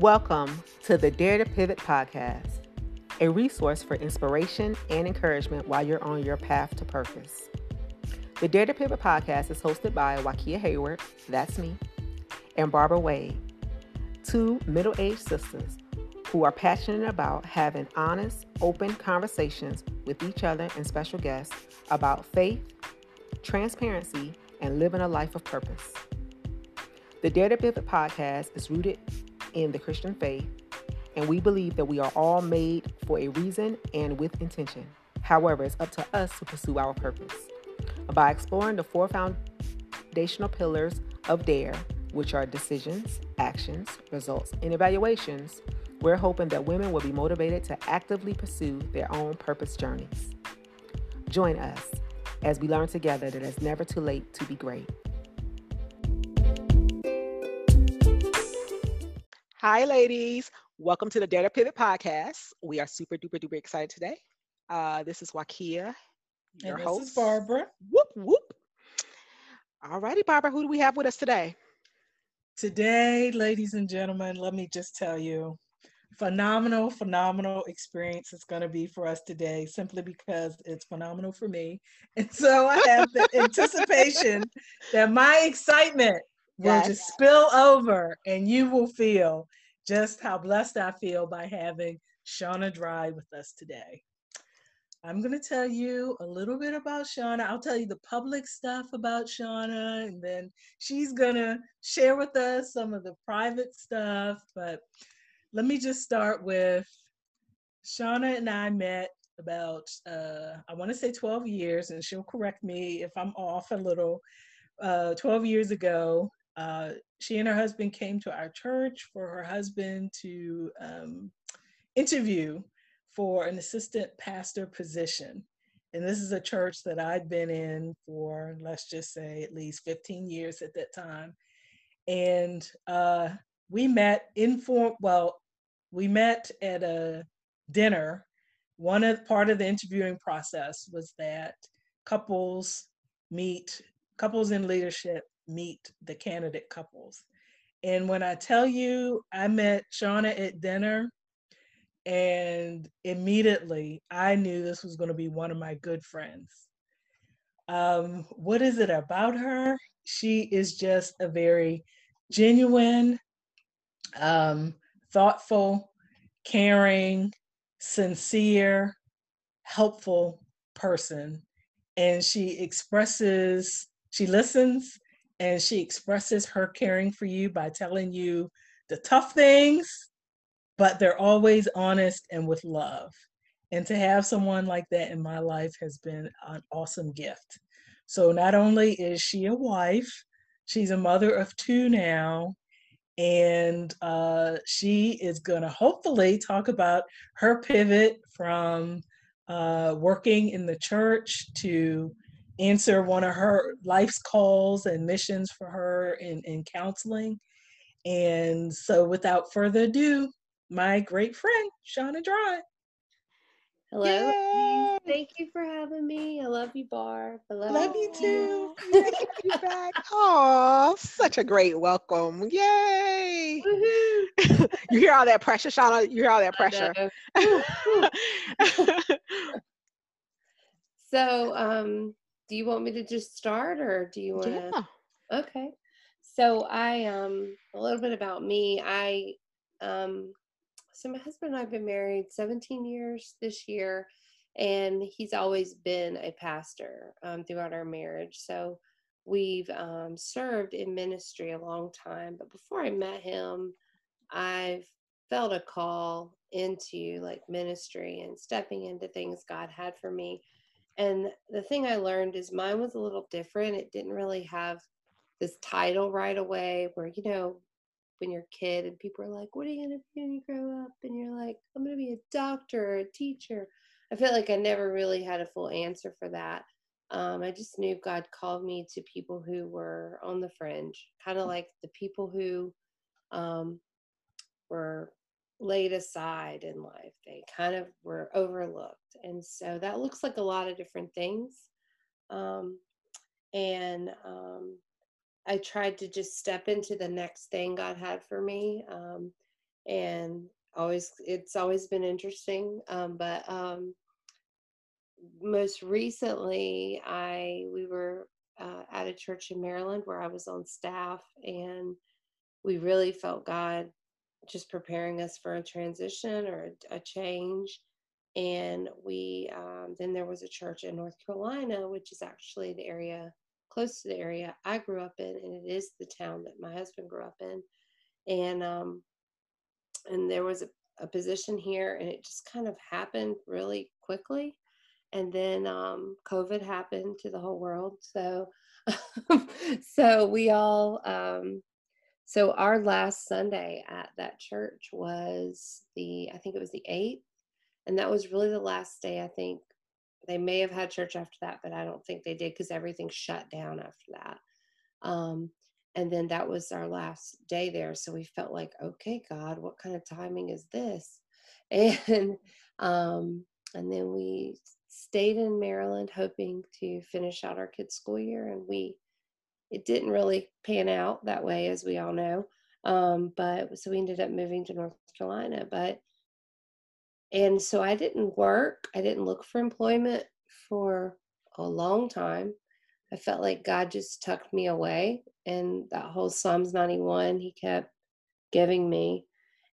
Welcome to the Dare to Pivot podcast, a resource for inspiration and encouragement while you're on your path to purpose. The Dare to Pivot podcast is hosted by Wakia Hayward, that's me, and Barbara Wade, two middle aged sisters who are passionate about having honest, open conversations with each other and special guests about faith, transparency, and living a life of purpose. The Dare to Pivot podcast is rooted in the Christian faith, and we believe that we are all made for a reason and with intention. However, it's up to us to pursue our purpose. By exploring the four foundational pillars of DARE, which are decisions, actions, results, and evaluations, we're hoping that women will be motivated to actively pursue their own purpose journeys. Join us as we learn together that it's never too late to be great. Hi, ladies. Welcome to the Dare to Pivot podcast. We are super duper duper excited today. Uh, this is Wakia, your and this host. is Barbara. Whoop whoop. All righty, Barbara. Who do we have with us today? Today, ladies and gentlemen, let me just tell you, phenomenal, phenomenal experience it's going to be for us today, simply because it's phenomenal for me, and so I have the anticipation that my excitement will yes. just spill over and you will feel just how blessed I feel by having Shauna Dry with us today. I'm going to tell you a little bit about Shauna. I'll tell you the public stuff about Shauna, and then she's going to share with us some of the private stuff. But let me just start with Shauna and I met about, uh, I want to say 12 years, and she'll correct me if I'm off a little. Uh, 12 years ago, uh, she and her husband came to our church for her husband to um, interview for an assistant pastor position. And this is a church that I'd been in for, let's just say, at least 15 years at that time. And uh, we met inform well, we met at a dinner. One of part of the interviewing process was that couples meet, couples in leadership meet the candidate couples. And when I tell you, I met Shauna at dinner, and immediately I knew this was going to be one of my good friends. Um, what is it about her? She is just a very genuine, um, thoughtful, caring, sincere, helpful person. And she expresses, she listens, and she expresses her caring for you by telling you the tough things, but they're always honest and with love. And to have someone like that in my life has been an awesome gift. So not only is she a wife, she's a mother of two now, and uh, she is going to hopefully talk about her pivot from uh, working in the church to answer one of her life's calls and missions for her in, in counseling. And so, without further ado, my great friend, Shauna Dry. Hello. Yay! Thank you for having me. I love you, Barb. I love, love you too. you back. Oh, such a great welcome. Yay. you hear all that pressure, Shauna? You hear all that pressure. so, um, do you want me to just start or do you want to? Yeah. Okay. So I um a little bit about me. I um so my husband and I've been married 17 years this year and he's always been a pastor um, throughout our marriage. So we've um, served in ministry a long time. But before I met him, I've felt a call into like ministry and stepping into things God had for me. And the thing I learned is mine was a little different. It didn't really have this title right away where, you know, when you're a kid and people are like, what are you going to be when you grow up? And you're like, I'm going to be a doctor or a teacher. I felt like I never really had a full answer for that. Um, I just knew God called me to people who were on the fringe, kind of like the people who um, were laid aside in life. They kind of were overlooked. And so that looks like a lot of different things. Um, and um, I tried to just step into the next thing God had for me. Um, and always it's always been interesting. Um, but um, most recently, I we were uh, at a church in Maryland where I was on staff, and we really felt God just preparing us for a transition or a, change. And we um, then there was a church in North Carolina, which is actually the area close to the area I grew up in, and it is the town that my husband grew up in. And um, and there was a, a position here, and it just kind of happened really quickly. And then um, COVID happened to the whole world, so so we all um, so our last Sunday at that church was the I think it was the eighth, and that was really the last day I think they may have had church after that, but I don't think they did because everything shut down after that. Um, and then that was our last day there, so we felt like, okay, God, what kind of timing is this? And um, and then we stayed in Maryland, hoping to finish out our kids' school year, and we it didn't really pan out that way, as we all know. Um, but so we ended up moving to North Carolina. But and so I didn't work. I didn't look for employment for a long time. I felt like God just tucked me away, and that whole Psalms 91 He kept giving me,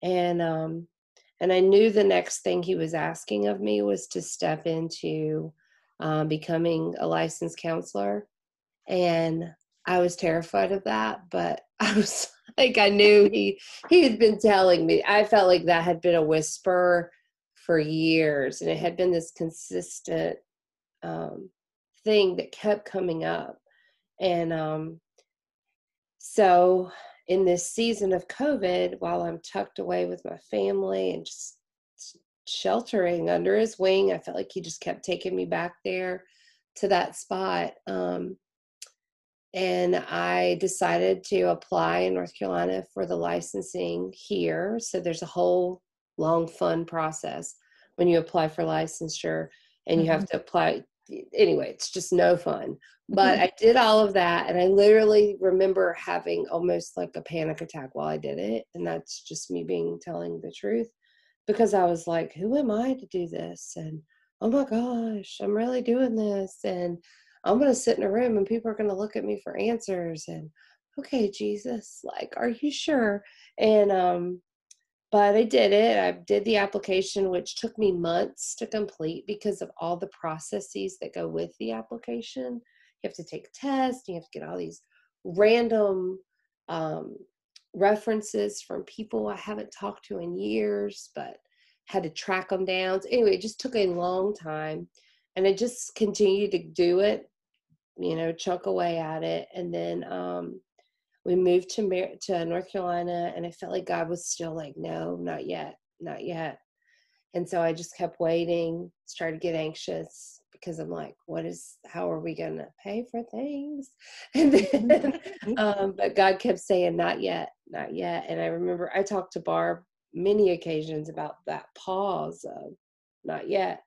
and um, and I knew the next thing He was asking of me was to step into um, becoming a licensed counselor, and I was terrified of that, but I was like, I knew he he had been telling me. I felt like that had been a whisper for years, and it had been this consistent um, thing that kept coming up. And um, so, in this season of COVID, while I'm tucked away with my family and just sheltering under his wing, I felt like he just kept taking me back there to that spot. Um, and I decided to apply in North Carolina for the licensing here. So there's a whole long, fun process when you apply for licensure and you mm-hmm. have to apply. Anyway, it's just no fun. But mm-hmm. I did all of that, and I literally remember having almost like a panic attack while I did it. And that's just me being telling the truth because I was like, who am I to do this? And oh my gosh, I'm really doing this. And I'm going to sit in a room and people are going to look at me for answers and okay, Jesus, like, are you sure? And, um, but I did it. I did the application, which took me months to complete because of all the processes that go with the application. You have to take a test, you have to get all these random um, references from people I haven't talked to in years, but had to track them down. Anyway, it just took a long time. And I just continued to do it you know, chunk away at it. And then um, we moved to Mar- to North Carolina, and I felt like God was still like, no, not yet, not yet. And so I just kept waiting, started to get anxious because I'm like, what is, how are we going to pay for things? And then, um, but God kept saying, not yet, not yet. And I remember I talked to Barb many occasions about that pause of not yet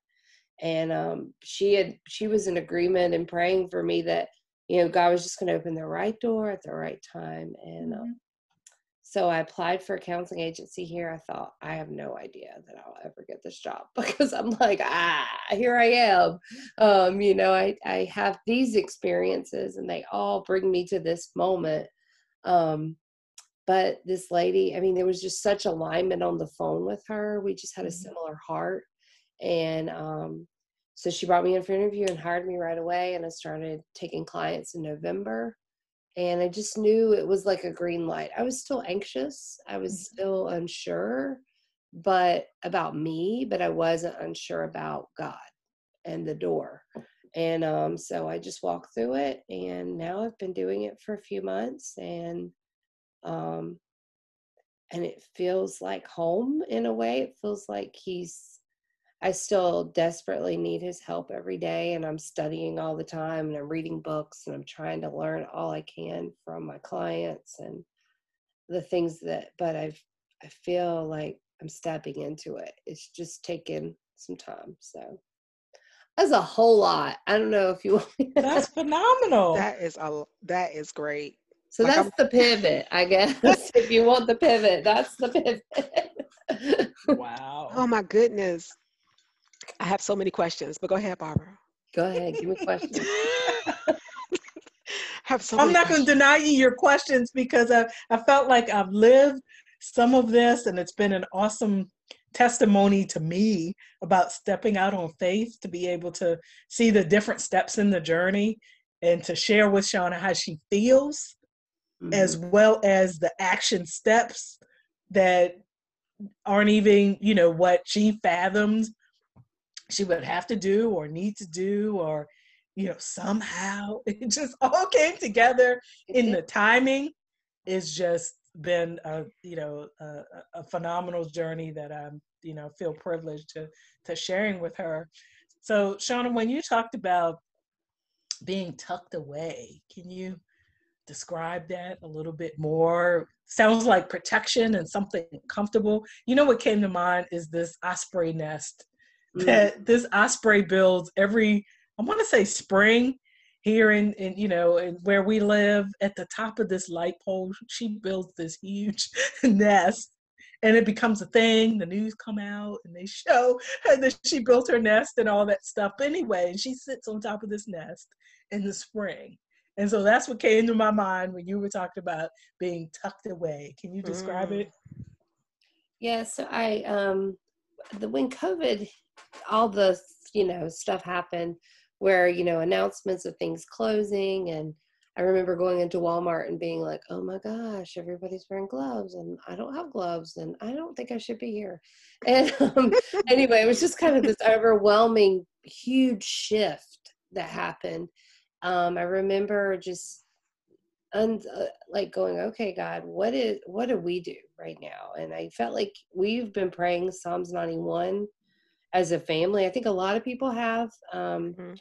and um, she had she was in agreement and praying for me that you know God was just going to open the right door at the right time, and um, mm-hmm. so I applied for a counseling agency here. I thought I have no idea that I'll ever get this job because I'm like ah here I am, um, you know I I have these experiences and they all bring me to this moment. Um, but this lady, I mean, there was just such alignment on the phone with her. We just had a mm-hmm. similar heart and um, so she brought me in for an interview and hired me right away. And I started taking clients in November. And I just knew it was like a green light. I was still anxious. I was mm-hmm. still unsure, but about me, but I wasn't unsure about God and the door. And um, so I just walked through it. And now I've been doing it for a few months. And um, and it feels like home in a way. It feels like he's I still desperately need his help every day, and I'm studying all the time, and I'm reading books, and I'm trying to learn all I can from my clients and the things that. But I've I feel like I'm stepping into it. It's just taking some time. So that's a whole lot. I don't know if you. that's phenomenal. That is a that is great. So like that's I'm, the pivot, I guess. if you want the pivot, that's the pivot. wow. Oh my goodness. I have so many questions, but go ahead, Barbara. Go ahead, give me questions. have so I'm not going to deny you your questions because I, I felt like I've lived some of this and it's been an awesome testimony to me about stepping out on faith to be able to see the different steps in the journey and to share with Shauna how she feels mm-hmm. as well as the action steps that aren't even, you know, what she fathomed she would have to do or need to do or you know somehow it just all came together in the timing it's just been a you know a, a, phenomenal journey that i'm you know feel privileged to to sharing with her. So shauna when you talked about being tucked away can you describe that a little bit more? Sounds like protection and something comfortable. You know what came to mind is this osprey nest mm. that this osprey builds every I want to say spring here in, in you know in where we live at the top of this light pole she builds this huge nest. And it becomes a thing the news come out and they show that she built her nest and all that stuff. But anyway and she sits on top of this nest in the spring. And so that's what came to my mind when you were talking about being tucked away. Can you describe mm. it? Yes yeah, so i um the when covid all the you know stuff happened where you know announcements of things closing and I remember going into Walmart and being like, "Oh my gosh, everybody's wearing gloves, and I don't have gloves, and I don't think I should be here." And um, anyway, it was just kind of this overwhelming, huge shift that happened. Um, I remember just un- uh, like going, "Okay, God, what is what do we do right now?" And I felt like we've been praying Psalms ninety one as a family. I think a lot of people have, um, mm-hmm.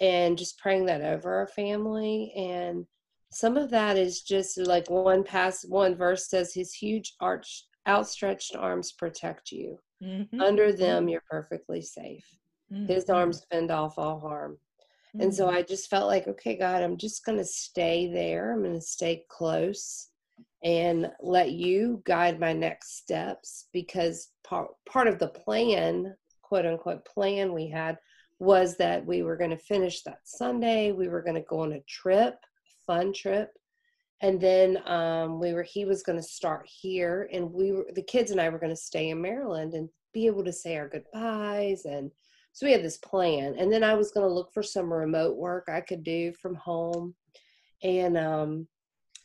and just praying that over our family. And some of that is just like one past one verse says, "His huge arch outstretched arms protect you. Mm-hmm. Under them, mm-hmm. you're perfectly safe. His mm-hmm. arms fend off all harm." And so mm-hmm. I just felt like, okay, God, I'm just going to stay there. I'm going to stay close and let you guide my next steps because part part of the plan quote unquote plan we had was that we were going to finish that Sunday. We were going to go on a trip, fun trip. And then um, we were, he was going to start here and we were, the kids and I were going to stay in Maryland and be able to say our goodbyes. And so we had this plan. And then I was going to look for some remote work I could do from home and um,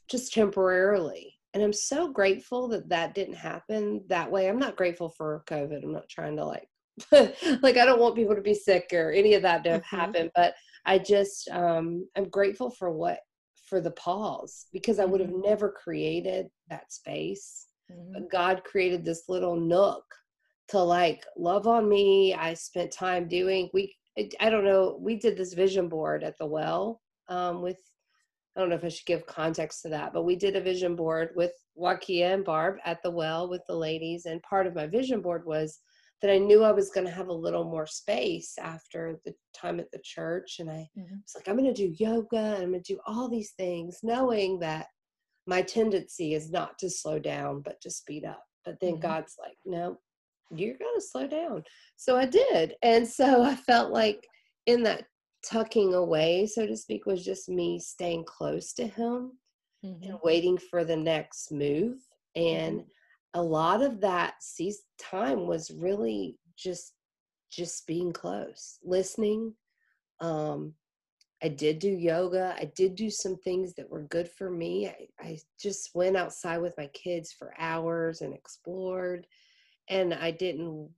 just temporarily. And I'm so grateful that that didn't happen that way. I'm not grateful for COVID. I'm not trying to like like I don't want people to be sick or any of that to mm-hmm. happen, but I just um I'm grateful for what for the pause because I would have mm-hmm. never created that space. Mm-hmm. But God created this little nook to like love on me. I spent time doing we I don't know, we did this vision board at the well um with I don't know if I should give context to that, but we did a vision board with Wakia and Barb at the well with the ladies. And part of my vision board was that I knew I was going to have a little more space after the time at the church. And I mm-hmm. was like, I'm going to do yoga and I'm going to do all these things, knowing that my tendency is not to slow down, but to speed up. But then mm-hmm. God's like, no, you're going to slow down. So I did. And so I felt like in that tucking away, so to speak, was just me staying close to Him mm-hmm. and waiting for the next move. And mm-hmm a lot of that time was really just just being close listening um i did do yoga i did do some things that were good for me I, I just went outside with my kids for hours and explored and i didn't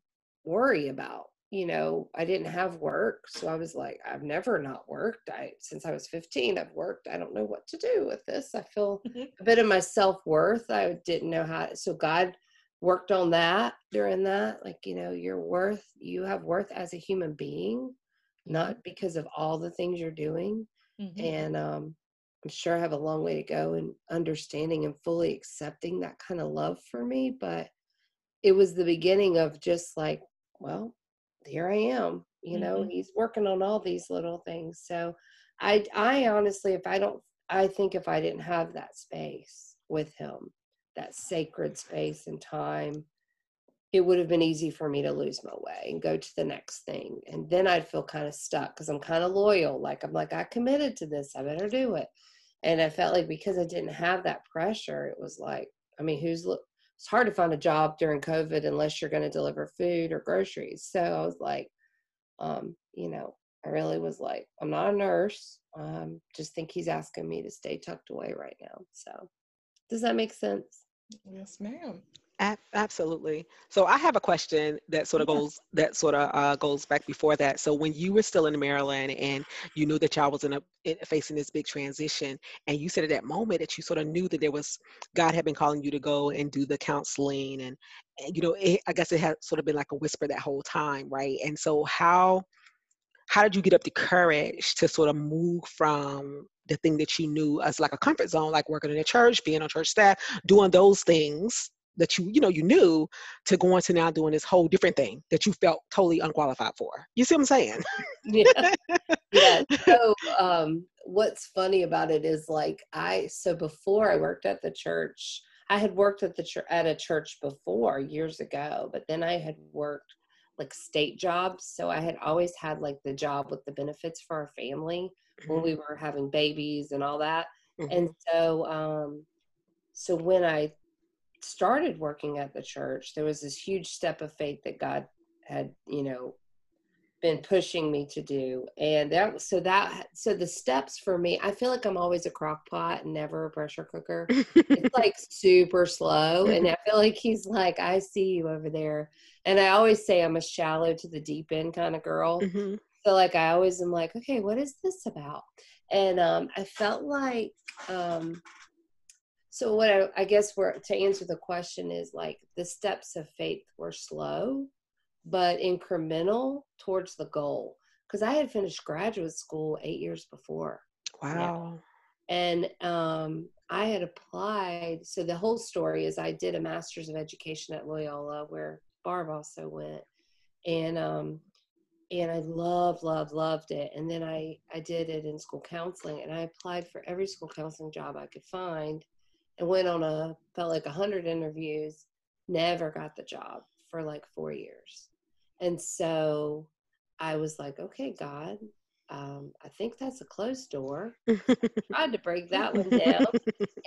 worry about you know, I didn't have work. So I was like, I've never not worked. I since I was 15, I've worked. I don't know what to do with this. I feel mm-hmm. a bit of my self-worth. I didn't know how so God worked on that during that. Like, you know, your worth, you have worth as a human being, not mm-hmm. because of all the things you're doing. Mm-hmm. And um I'm sure I have a long way to go in understanding and fully accepting that kind of love for me. But it was the beginning of just like, well, here I am. You know, mm-hmm. he's working on all these little things. So I I honestly if I don't I think if I didn't have that space with him, that sacred space and time, it would have been easy for me to lose my way and go to the next thing. And then I'd feel kind of stuck because I'm kind of loyal. Like I'm like, I committed to this, I better do it. And I felt like because I didn't have that pressure, it was like, I mean, who's it's hard to find a job during COVID unless you're going to deliver food or groceries. So I was like, um, you know, I really was like, I'm not a nurse. Um, just think he's asking me to stay tucked away right now. So does that make sense? Yes, ma'am. Absolutely. So I have a question that sort of goes that sort of uh, goes back before that. So when you were still in Maryland and you knew that y'all was in a in, facing this big transition, and you said at that moment that you sort of knew that there was God had been calling you to go and do the counseling, and, and you know, it, I guess it had sort of been like a whisper that whole time, right? And so how how did you get up the courage to sort of move from the thing that you knew as like a comfort zone, like working in a church, being on church staff, doing those things that you you know you knew to going to now doing this whole different thing that you felt totally unqualified for. You see what i'm saying? Yeah. Yeah. So um what's funny about it is like i so before i worked at the church i had worked at the church at a church before years ago but then i had worked like state jobs so i had always had like the job with the benefits for our family mm-hmm. when we were having babies and all that. Mm-hmm. and so um so when i started working at the church, there was this huge step of faith that God had, you know, been pushing me to do. And that so that so the steps for me, I feel like I'm always a crock pot and never a pressure cooker. it's like super slow. And I feel like he's like, I see you over there. And I always say I'm a shallow to the deep end kind of girl. Mm-hmm. So like I always am like, okay, what is this about? And um I felt like um so what I, I guess we're to answer the question is like the steps of faith were slow, but incremental towards the goal. Because I had finished graduate school eight years before. Wow. And um, I had applied. So the whole story is I did a master's of education at Loyola, where Barb also went, and um, and I loved, loved, loved it. And then I I did it in school counseling, and I applied for every school counseling job I could find and went on a felt like a hundred interviews never got the job for like four years. And so i was like okay god um, i think that's a closed door. Tried to break that one down.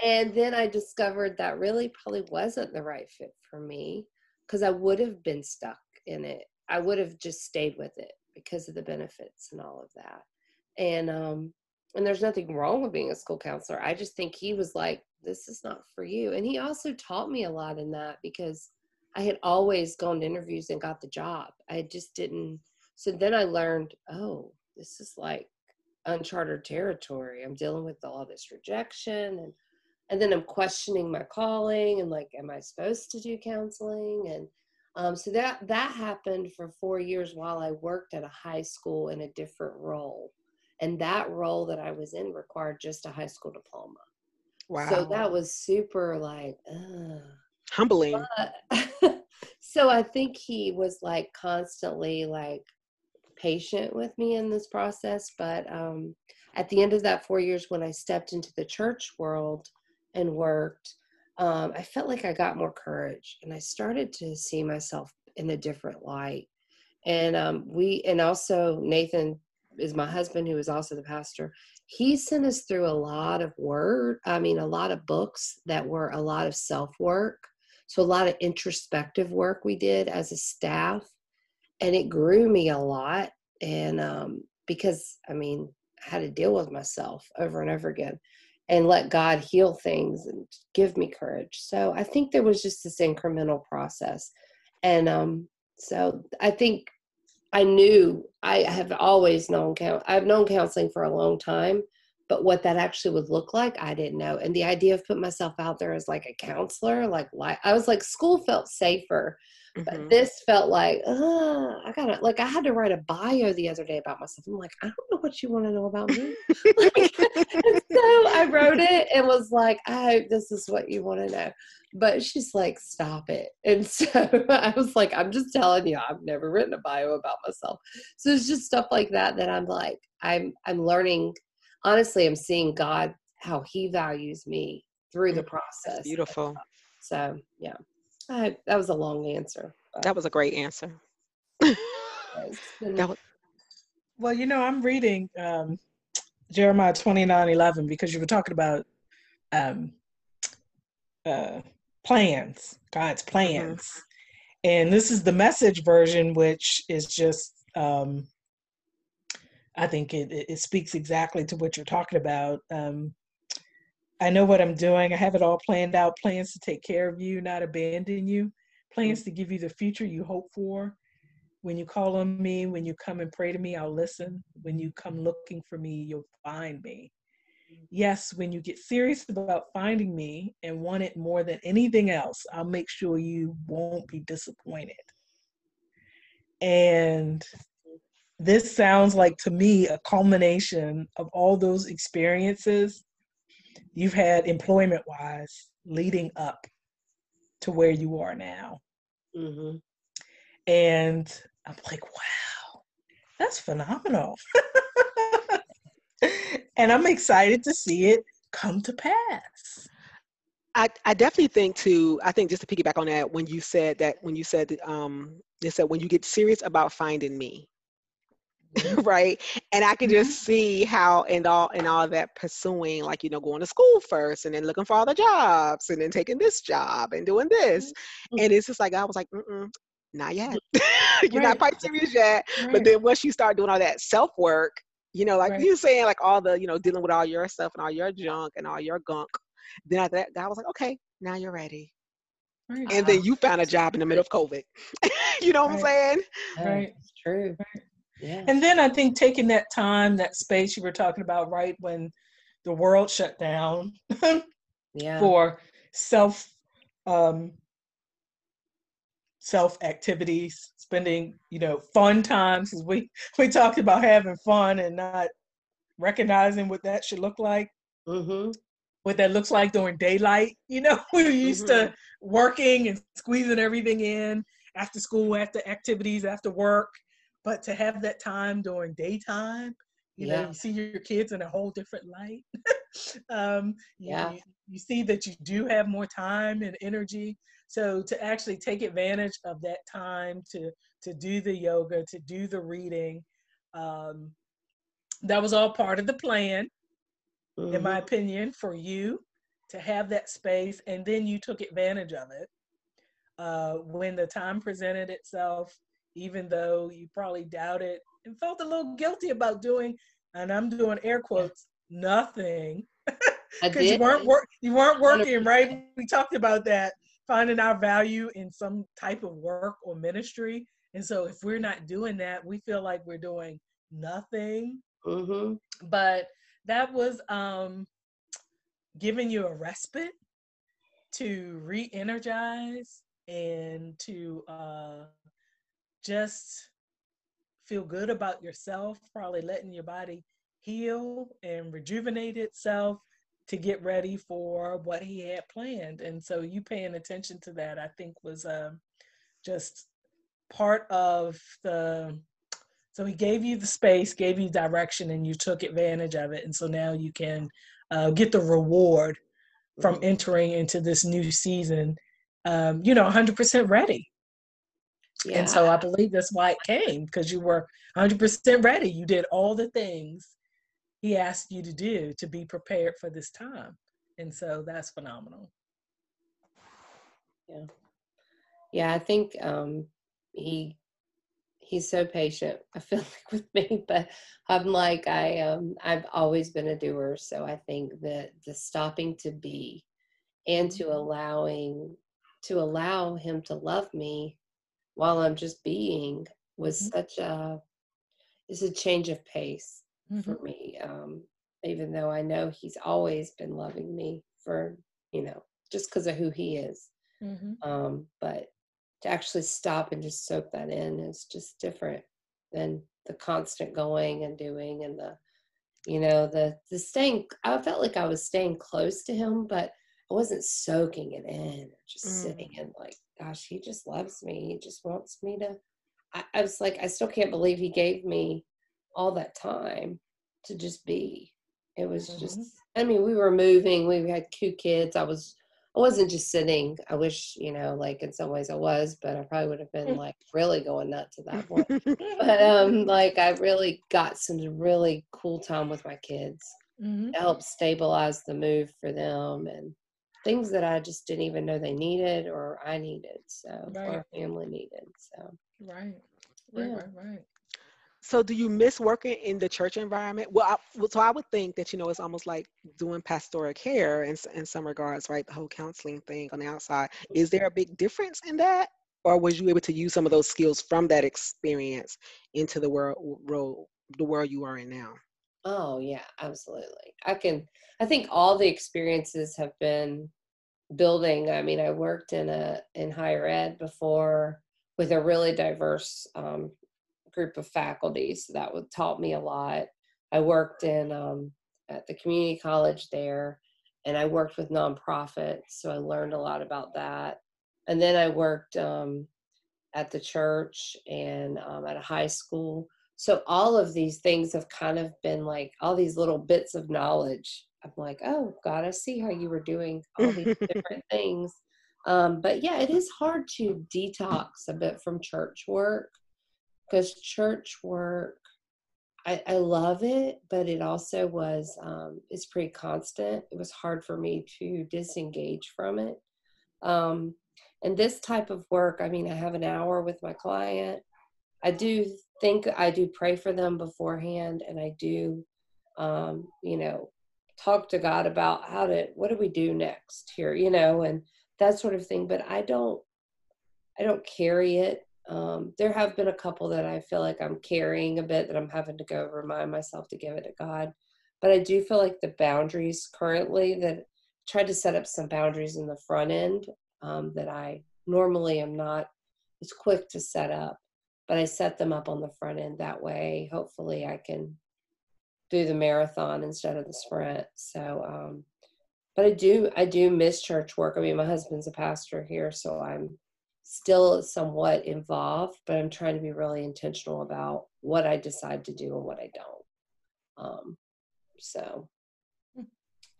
And then i discovered that really probably wasn't the right fit for me because i would have been stuck in it. I would have just stayed with it because of the benefits and all of that. And um and there's nothing wrong with being a school counselor i just think he was like this is not for you. And he also taught me a lot in that because I had always gone to interviews and got the job. I just didn't. So then I learned, oh, this is like uncharted territory. I'm dealing with all this rejection and and then I'm questioning my calling and like, am I supposed to do counseling? And um, so that that happened for four years while I worked at a high school in a different role. And that role that I was in required just a high school diploma. Wow. So that was super like uh, humbling. But, so I think he was like constantly like patient with me in this process. But um, at the end of that four years, when I stepped into the church world and worked, um, I felt like I got more courage and I started to see myself in a different light. And um, we, and also Nathan is my husband, who is also the pastor he sent us through a lot of work i mean a lot of books that were a lot of self work so a lot of introspective work we did as a staff and it grew me a lot. And um, because i mean i had to deal with myself over and over again and let god heal things and give me courage. So i think there was just this incremental process. And um, so i think I knew I have always known I've known counseling for a long time, but what that actually would look like, I didn't know. And the idea of putting myself out there as like a counselor, like I was like school felt safer, mm-hmm. but this felt like, I gotta like I had to write a bio the other day about myself. I'm like, I don't know what you want to know about me. like, so I wrote it and was like, I hope this is what you want to know but she's like, stop it. And so I was like, I'm just telling you, I've never written a bio about myself. So it's just stuff like that that I'm like, I'm I'm learning. Honestly, I'm seeing God how He values me through the mm, process. That's beautiful. So yeah, I, that was a long answer. that was a great answer. that was- well, you know, I'm reading um, Jeremiah 29 11 because you were talking about um, uh, plans, God's mm-hmm. plans. Mm-hmm. And this is the message version, which is just, um, I think it, it speaks exactly to what you're talking about. Um, I know what I'm doing. I have it all planned out plans to take care of you, not abandon you, plans to give you the future you hope for. When you call on me, when you come and pray to me, I'll listen. When you come looking for me, you'll find me. Yes, when you get serious about finding me and want it more than anything else, I'll make sure you won't be disappointed. And this sounds like to me a culmination of all those experiences you've had employment wise leading up to where you are now. Mm-hmm. And I'm like, wow, that's phenomenal. and I'm excited to see it come to pass. I, I definitely think too, I think just to piggyback on that, when you said that, when you said, um, you said, when you get serious about finding me. right? And i can just mm-hmm. see how and all and all that pursuing like you know going to school first and then looking for all the jobs and then taking this job and doing this. Mm-hmm. and it's just like i was like Mm-mm, not yet. You're right. not quite serious yet. Right. but then once you start doing all that self work you know like right. you saying like all the you know dealing with all your stuff and all your junk and all your gunk then after that god was like okay now you're ready. And then you found a job in the middle of covid. You know what i'm saying? Right. It's true And then I think taking that time, that space you were talking about, right when the world shut down yeah. for self um, self activities, spending, you know, fun times because we we talked about having fun and not recognizing what that should look like. Mm-hmm. What that looks like during daylight, you know, we are used mm-hmm. to working and squeezing everything in after school, after activities, after work, but to have that time during daytime, you yeah. know, you see your kids in a whole different light. um, yeah. You, you see that you do have more time and energy. So to actually take advantage of that time to to do the yoga, to do the reading, um, that was all part of the plan, mm-hmm. in my mm-hmm. opinion, for you to have that space, and then you took advantage of it uh, when the time presented itself even though you probably doubted and felt a little guilty about doing, and I'm doing air quotes, nothing. Because you weren't work, you weren't working, right? We talked about that, finding our value in some type of work or ministry. And so if we're not doing that, we feel like we're doing nothing. Mm-hmm. But that was um giving you a respite to re-energize and to uh just feel good about yourself, probably letting your body heal and rejuvenate itself to get ready for what he had planned. And so you paying attention to that, I think, was uh, just part of the. So he gave you the space, gave you direction, and you took advantage of it. And so now you can uh, get the reward from mm-hmm. entering into this new season, um, you know, 100% ready. Yeah. And so I believe that's why it came because you were 100% ready. You did all the things he asked you to do to be prepared for this time. And so that's phenomenal. Yeah. Yeah, I think um, he he's so patient. I feel like with me, but I'm like I um I've always been a doer, so I think that the stopping to be and to mm-hmm. allowing to allow him to love me while I'm just being was mm-hmm. such a is a change of pace mm-hmm. for me. Um, even though I know he's always been loving me for you know just because of who he is. Mm-hmm. Um, but to actually stop and just soak that in is just different than the constant going and doing and the you know the the staying i felt like i was staying close to him but i wasn't soaking it in just mm. sitting in like gosh, he just loves me. He just wants me to. I, I was like, I still can't believe he gave me all that time to just be. It was mm-hmm. just, I mean, we were moving, we had two kids. I was I wasn't just sitting. I wish, you know, like in some ways I was, but I probably would have been like really going nuts at that point. but um, like I really got some really cool time with my kids. Mhm. to help stabilize the move for them and things that I just didn't even know they needed or I needed. So Right. our family needed. So Right. Right. Yeah. Right. Right. So, do you miss working in the church environment? Well, I, well, so I would think that you know it's almost like doing pastoral care in in some regards, right? The whole counseling thing on the outside. Is there a big difference in that, or was you able to use some of those skills from that experience into the world, world the world you are in now? Oh yeah, absolutely. I can I think all the experiences have been building. I mean, I worked in a in higher ed before with a really diverse um, group of faculty, so that would taught me a lot. I worked in um, at the community college there, and I worked with nonprofits, so I learned a lot about that. And then I worked um, at the church and um, at a high school so all of these things have kind of been like all these little bits of knowledge. I'm like oh god i see how you were doing all these different things. Um, but yeah it is hard to detox a bit from church work because church work I, I love it but it also was um, it's pretty constant. It was hard for me to disengage from it. Um, and this type of work i mean i have an hour with my client. I do think I do pray for them beforehand, and I do, um, you know, talk to God about how to what do we do next here, you know, and that sort of thing. But I don't, I don't carry it. Um, there have been a couple that I feel like I'm carrying a bit that I'm having to go remind myself to give it to God. But I do feel like the boundaries currently that tried to set up some boundaries in the front end um, that I normally am not as quick to set up but I set them up on the front end that way. Hopefully, I can do the marathon instead of the sprint. So, um, but I do I do miss church work. I mean, my husband's a pastor here, so I'm still somewhat involved, but I'm trying to be really intentional about what I decide to do and what I don't. Um, so,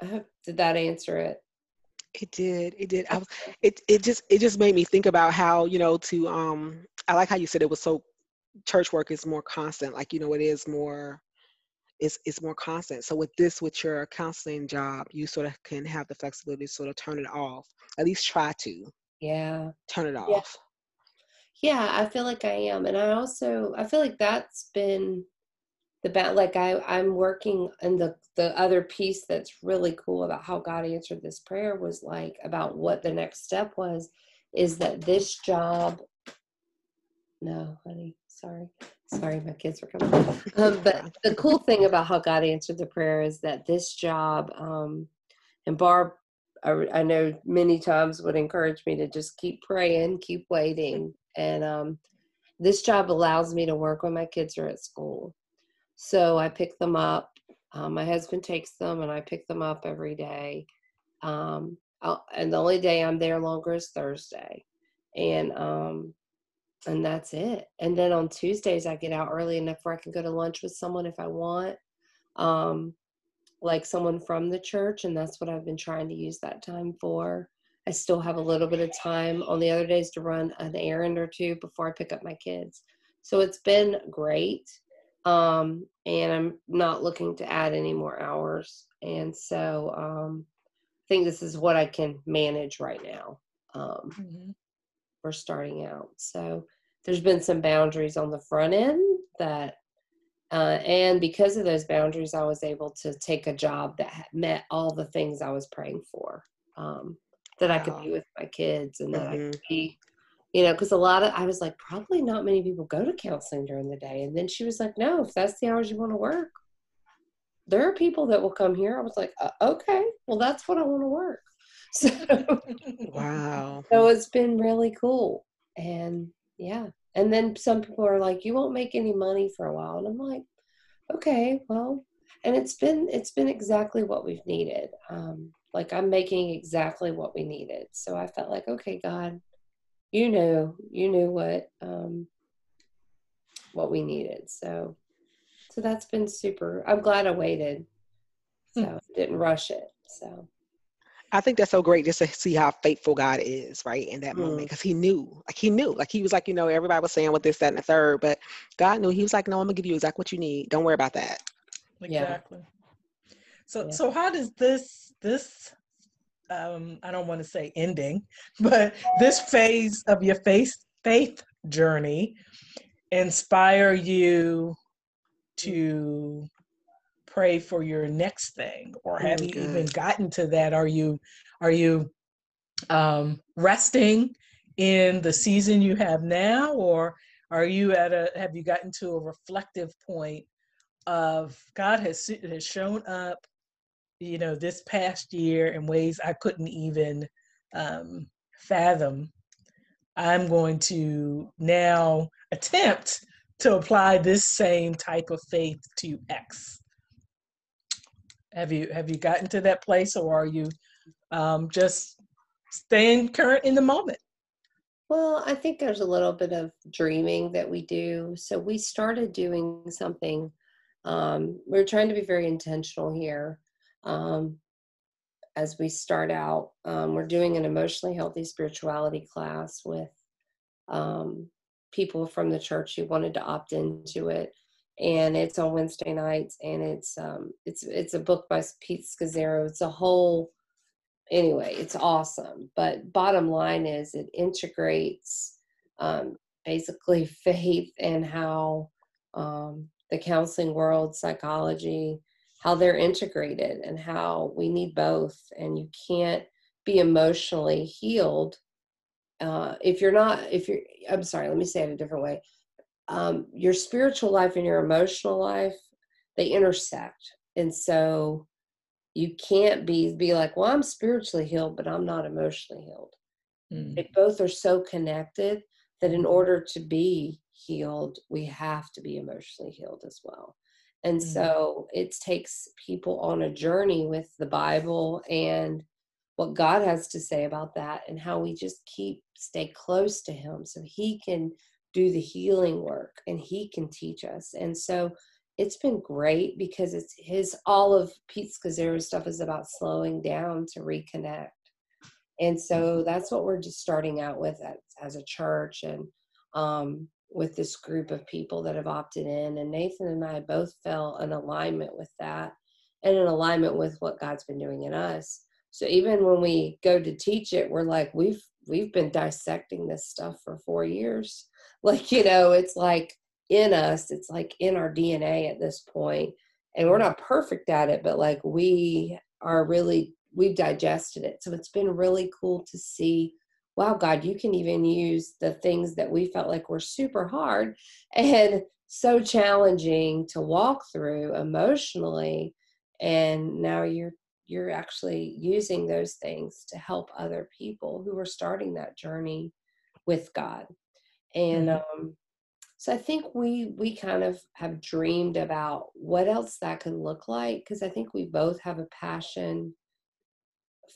I hope did that answer it? It did. It did. I was, it it just it just made me think about how you know to um I like how you said it was so church work is more constant. Like you know it is more it's it's more constant. So with this with your counseling job, you sort of can have the flexibility to sort of turn it off. At least try to Yeah. turn it off. Yeah. off. Yeah, I feel like I am. And I also I feel like that's been the ba- like I I'm working and the the other piece that's really cool about how God answered this prayer was like about what the next step was is that this job no, honey, sorry. Sorry, my kids were coming. Um, but the cool thing about how God answered the prayer is that this job, um, and Barb, I, I know many times would encourage me to just keep praying, keep waiting. And um, this job allows me to work when my kids are at school. So I pick them up. Um, my husband takes them, and I pick them up every day. Um, I'll, and the only day I'm there longer is Thursday, and um, and that's it. And then on Tuesdays I get out early enough where I can go to lunch with someone if I want, um, like someone from the church, and that's what I've been trying to use that time for. I still have a little bit of time on the other days to run an errand or two before I pick up my kids. So it's been great. Um, and I'm not looking to add any more hours. And so um, I think this is what I can manage right now. Um, Mhm. we're starting out. So there's been some boundaries on the front end that, uh, and because of those boundaries, I was able to take a job that met all the things I was praying for. Um, that I could be with my kids and that I Mhm. could be, you know, because a lot of I was like, probably not many people go to counseling during the day. And then she was like, no, if that's the hours you want to work, there are people that will come here. I was like, uh, okay, well, that's what I want to work. So, Wow. so it's been really cool. And yeah. And then some people are like, you won't make any money for a while. And I'm like, okay, well, and it's been it's been exactly what we've needed. Um, like I'm making exactly what we needed. So I felt like, okay, God, you knew, you knew what um what we needed. So so that's been super. I'm glad I waited. So didn't rush it. So I think that's so great just to see how faithful God is, right, in that mm. moment. Because he knew, like he knew, like he was like, you know, everybody was saying what this, that, and the third, but God knew. He was like, no, I'm gonna give you exactly what you need. Don't worry about that. Exactly. Yeah. So, yeah. so how does this this um, I don't want to say ending, but this phase of your faith faith journey inspire you to pray for your next thing or have you even gotten to that? Are you are you um, resting in the season you have now or are you at a have you gotten to a reflective point of god has has shown up you know this past year in ways i couldn't even um, fathom i'm going to now attempt to apply this same type of faith to x have you have you gotten to that place, or are you um, just staying current in the moment? Well, I think there's a little bit of dreaming that we do. So we started doing something. Um, we're trying to be very intentional here. Um, as we start out, um, we're doing an emotionally healthy spirituality class with um, people from the church who wanted to opt into it and it's on Wednesday nights, and it's um it's it's a book by Pete Scazzero. It's a whole anyway, it's awesome. But bottom line is it integrates um, basically faith and how um, the counseling world, psychology, how they're integrated, and how we need both. And you can't be emotionally healed uh, if you're not. If you're, I'm sorry. Let me say it a different way um, your spiritual life and your emotional life they intersect and so you can't be be like well i'm spiritually healed but i'm not emotionally healed mm. they both are so connected that in order to be healed we have to be emotionally healed as well and mm. so it takes people on a journey with the bible and what god has to say about that and how we just keep stay close to him so he can do the healing work and he can teach us. And so it's been great because it's his all of Pete Scazzero's stuff is about slowing down to reconnect. And so mm-hmm. that's what we're just starting out with as, as a church and um, with this group of people that have opted in. And Nathan and I both felt an alignment with that and an alignment with what God's been doing in us. So even when we go to teach it, we're like, we've we've been dissecting this stuff for four years like you know it's like in us it's like in our dna at this point and we're not perfect at it but like we are really we've digested it so it's been really cool to see wow god you can even use the things that we felt like were super hard and so challenging to walk through emotionally and now you're you're actually using those things to help other people who are starting that journey with god and mm-hmm. um, so i think we we kind of have dreamed about what else that could look like because i think we both have a passion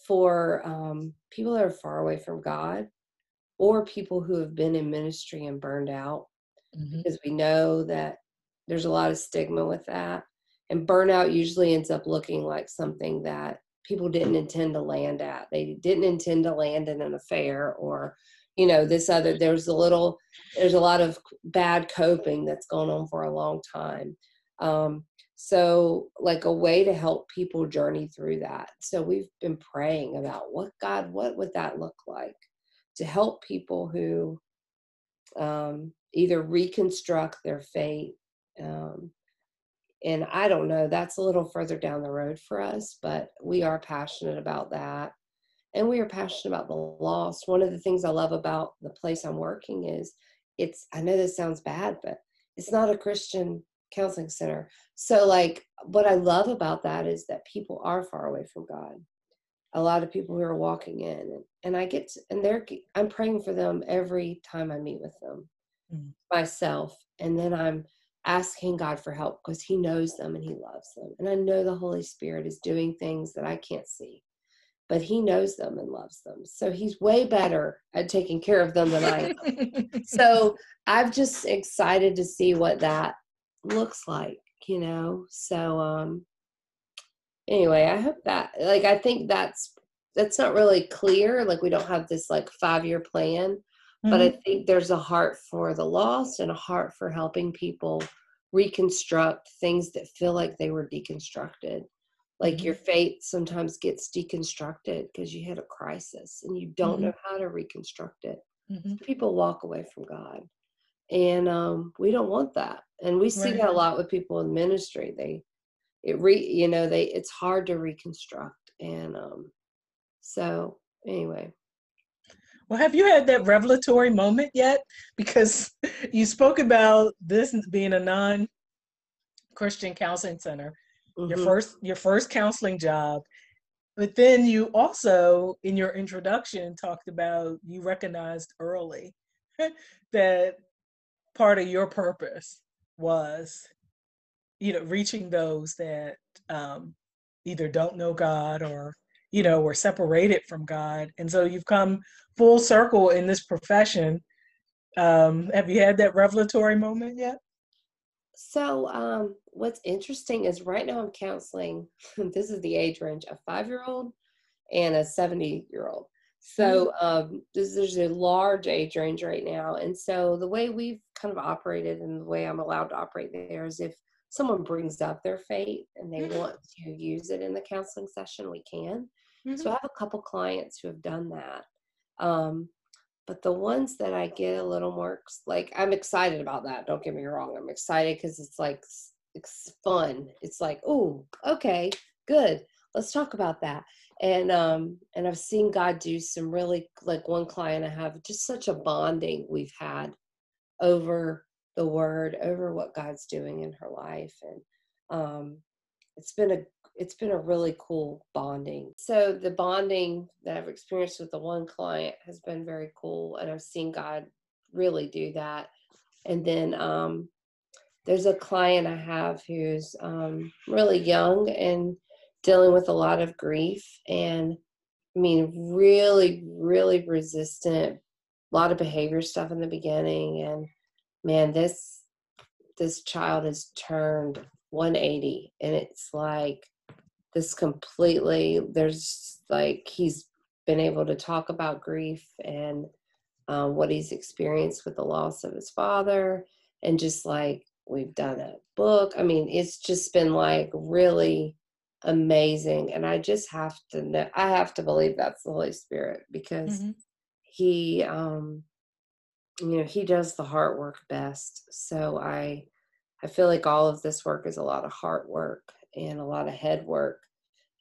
for um, people that are far away from god or people who have been in ministry and burned out mm-hmm. because we know that there's a lot of stigma with that and burnout usually ends up looking like something that people didn't intend to land at they didn't intend to land in an affair or you know this other there's a little there's a lot of bad coping that's gone on for a long time um, so like a way to help people journey through that so we've been praying about what god what would that look like to help people who um, either reconstruct their fate um, and i don't know that's a little further down the road for us but we are passionate about that and we are passionate about the loss. One of the things I love about the place I'm working is it's, I know this sounds bad, but it's not a Christian counseling center. So, like, what I love about that is that people are far away from God. A lot of people who are walking in, and, and I get, to, and they're, I'm praying for them every time I meet with them mm. myself. And then I'm asking God for help because He knows them and He loves them. And I know the Holy Spirit is doing things that I can't see but he knows them and loves them. So he's way better at taking care of them than I am. so I'm just excited to see what that looks like, you know. So um anyway, I hope that like I think that's that's not really clear. Like we don't have this like five year plan, mm-hmm. but I mm-hmm. think there's a heart for the lost and a heart for helping people reconstruct things that feel like they were deconstructed. Like mm-hmm. your faith sometimes gets deconstructed because you had a crisis and you don't mm-hmm. know how to reconstruct it. Mm-hmm. People walk away from God. And um, we don't want that. And we see right. that a lot with people in ministry. They, it re, you know, they, it's hard to reconstruct. And um, so, anyway. Well, have you had that revelatory moment yet? Because you spoke about this being a non Christian counseling center, mm-hmm. your first your first counseling job, but then you also in your introduction talked about you recognized early that part of your purpose was you know reaching those that um, either don't know God or you know were separated from God, and so you've come full circle in this profession. Um, have you had that revelatory moment yet? So, um, what's interesting is right now I'm counseling. this is the age range: a five-year-old and a seventy-year-old. So mm-hmm. um, there's, there's a large age range right now, and so the way we've kind of operated and the way I'm allowed to operate there is if someone brings up their faith and they mm-hmm. want to use it in the counseling session, we can. Mm-hmm. So I have a couple clients who have done that. Um, but the ones that I get a little more like, I'm excited about that. Don't get me wrong. I'm excited because it's like it's fun. It's like, oh, okay, good. Let's talk about that. And um, and I've seen God do some really like one client I have just such a bonding we've had over the word, over what God's doing in her life, and um, it's been a it's been a really cool bonding. So the bonding that I've experienced with the one client has been very cool, and I've seen God really do that. And then um, there's a client I have who's um, really young and dealing with a lot of grief, and I mean, really, really resistant. A lot of behavior stuff in the beginning, and man, this this child has turned 180, and it's like this completely there's like he's been able to talk about grief and um, what he's experienced with the loss of his father and just like we've done a book i mean it's just been like really amazing and i just have to know i have to believe that's the holy spirit because mm-hmm. he um you know he does the heart work best so i i feel like all of this work is a lot of heart work and a lot of head work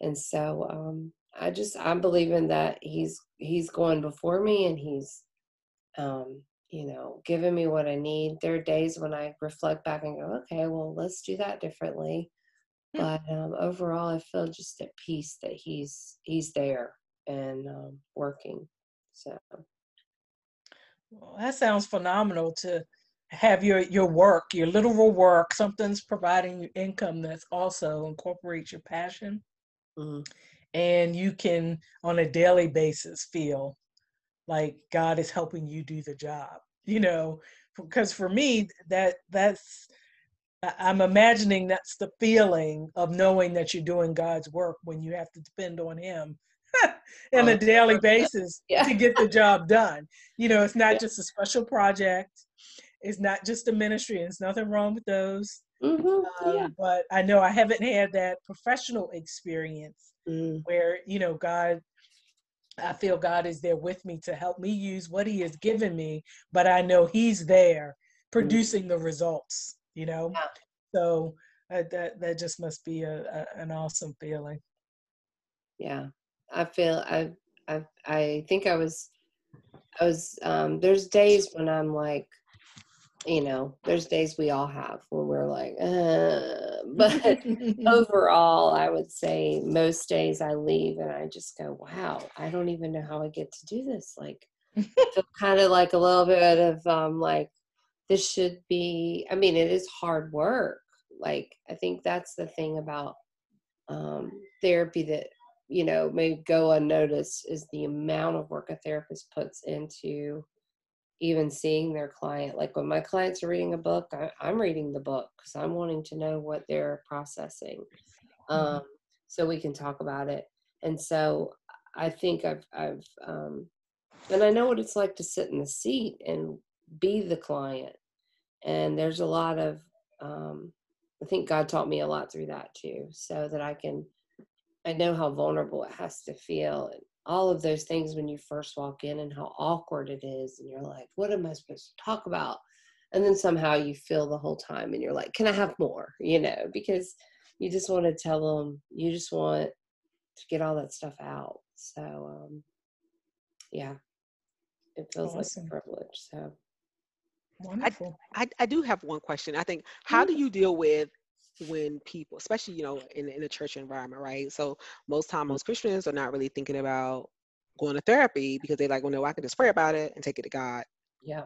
and so um, I just I'm believing that he's he's going before me and he's um, you know giving me what I need. There are days when I reflect back and go, okay, well let's do that differently. But um, overall, I feel just at peace that he's he's there and um, working. So. Well, that sounds phenomenal to have your your work, your literal work, something's providing you income that's also incorporates your passion Mm-hmm. And you can, on a daily basis, feel like God is helping you do the job. You know, because for me, that that's I'm imagining that's the feeling of knowing that you're doing God's work when you have to depend on Him on a oh, daily basis yeah. to get the job done. You know, it's not yeah. just a special project. It's not just a ministry. There's nothing wrong with those. Mm-hmm. Um, yeah. But I know I haven't had that professional experience mm. where, you know, God, I feel God is there with me to help me use what He has given me, but I know He's there mm. producing the results, you know? Yeah. So uh, that, that just must be a, a, an awesome feeling. Yeah. I feel, I, I, I think I was, I was, um, there's days when I'm like, you know, there's days we all have when we're like, uh, but overall, I would say most days I leave and I just go, wow, I don't even know how I get to do this. Like, kind of like a little bit of um, like, this should be, I mean, it is hard work. Like, I think that's the thing about um, therapy that, you know, may go unnoticed is the amount of work a therapist puts into even seeing their client. Like when my clients are reading a book, I, am reading the book because I'm wanting to know what they're processing. Mm-hmm. Um, so we can talk about it. And so I think I've I've um, and I know what it's like to sit in the seat and be the client. And there's a lot of um, I think God taught me a lot through that too, so that I can I know how vulnerable it has to feel and all of those things when you first walk in and how awkward it is and you're like, what am I supposed to talk about? And then somehow you feel the whole time and you're like, can I have more? You know, because you just want to tell them, you just want to get all that stuff out. So, um, yeah, it feels awesome. like a privilege. So, wonderful. I, I, I, do have one question. I think, how do mm-hmm. you deal with when people, especially, you know, in, in a church environment, right? So, most time, most Christians are not really thinking about going to therapy because they're like, well, no, I can just pray about it and take it to God. Yeah.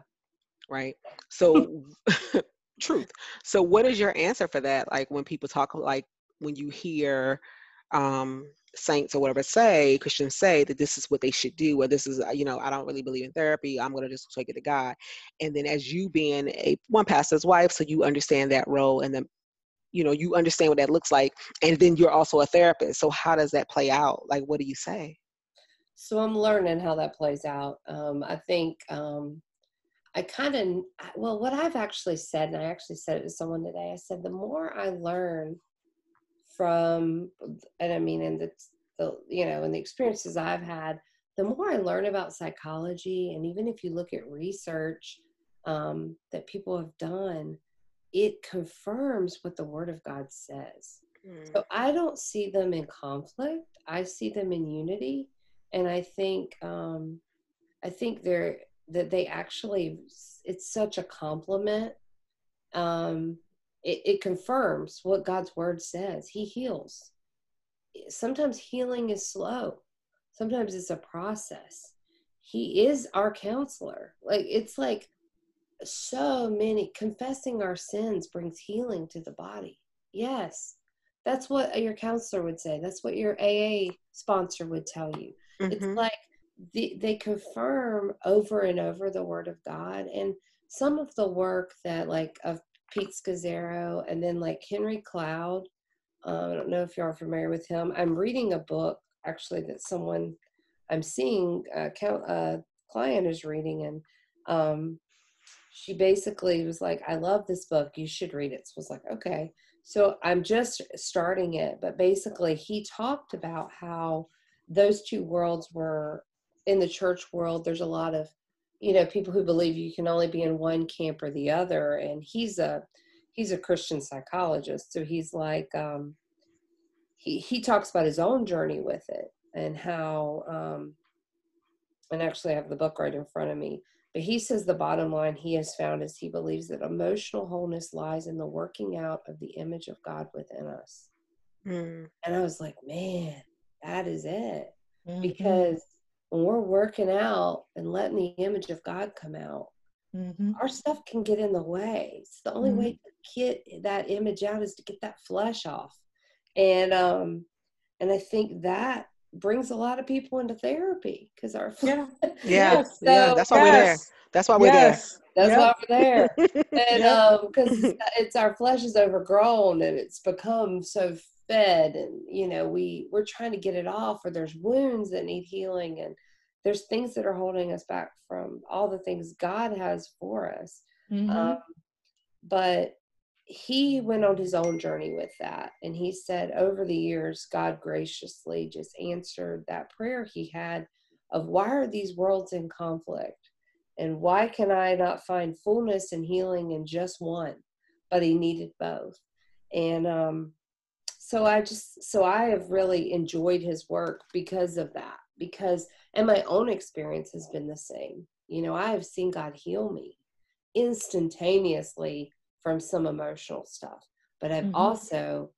Right. So, truth. So, what is your answer for that? Like, when people talk, like, when you hear, um, saints or whatever say christians say that this is what they should do or this is uh, you know i don't really believe in therapy i'm going to just take it to god. And then as you being a one pastor's wife so you understand that role and then you know you understand what that looks like and then you're also a therapist. So how does that play out? Like what do you say? So i'm learning how that plays out. Um, i think um, i kind of well what i've actually said and i actually said it to someone today i said the more i learn from and i mean in the, the you know in the experiences i've had the more i learn about psychology and even if you look at research um, that people have done it confirms what the word of god says. Mm. so i don't see them in conflict. I see them in unity. And i think um, i think they're that they actually it's such a complement um, it, it confirms what God's word says. He heals. Sometimes healing is slow, sometimes it's a process. He is our counselor. Like, it's like so many confessing our sins brings healing to the body. Yes, that's what your counselor would say. That's what your AA sponsor would tell you. Mm-hmm. It's like the, they confirm over and over the word of God. And some of the work that, like, of Pete Scazzero, and then like Henry Cloud. Um, I don't know if you are familiar with him. I'm reading a book actually that someone I'm seeing a uh, count, uh, client is reading, and um, she basically was like, "I love this book. You should read it." So I was like, "Okay." So I'm just starting it, but basically he talked about how those two worlds were in the church world. There's a lot of you know people who believe you can only be in one camp or the other and he's a he's a christian psychologist so he's like um he he talks about his own journey with it and how um and actually i have the book right in front of me but he says the bottom line he has found is he believes that emotional wholeness lies in the working out of the image of god within us mm. and i was like man that is it mm-hmm. because when we're working out and letting the image of God come out, mm-hmm. our stuff can get in the way. It's the only mm-hmm. way to get that image out is to get that flesh off. And um and I think that brings a lot of people into therapy because our yeah yeah, so, yeah that's why yes. we're there that's why we're yes. there that's yep. why we're there and yep. um because it's our flesh is overgrown and it's become so fed and you know we we're trying to get it off or there's wounds that need healing and there's things that are holding us back from all the things god has for us. Mm-hmm. um, but he went on his own journey with that and he said over the years god graciously just answered that prayer he had of why are these worlds in conflict? And why can i not find fullness and healing in just one but he needed both? And um, so i just so i have really enjoyed his work because of that because and my own experience has been the same you know i have seen god heal me instantaneously from some emotional stuff but i've mm-hmm. also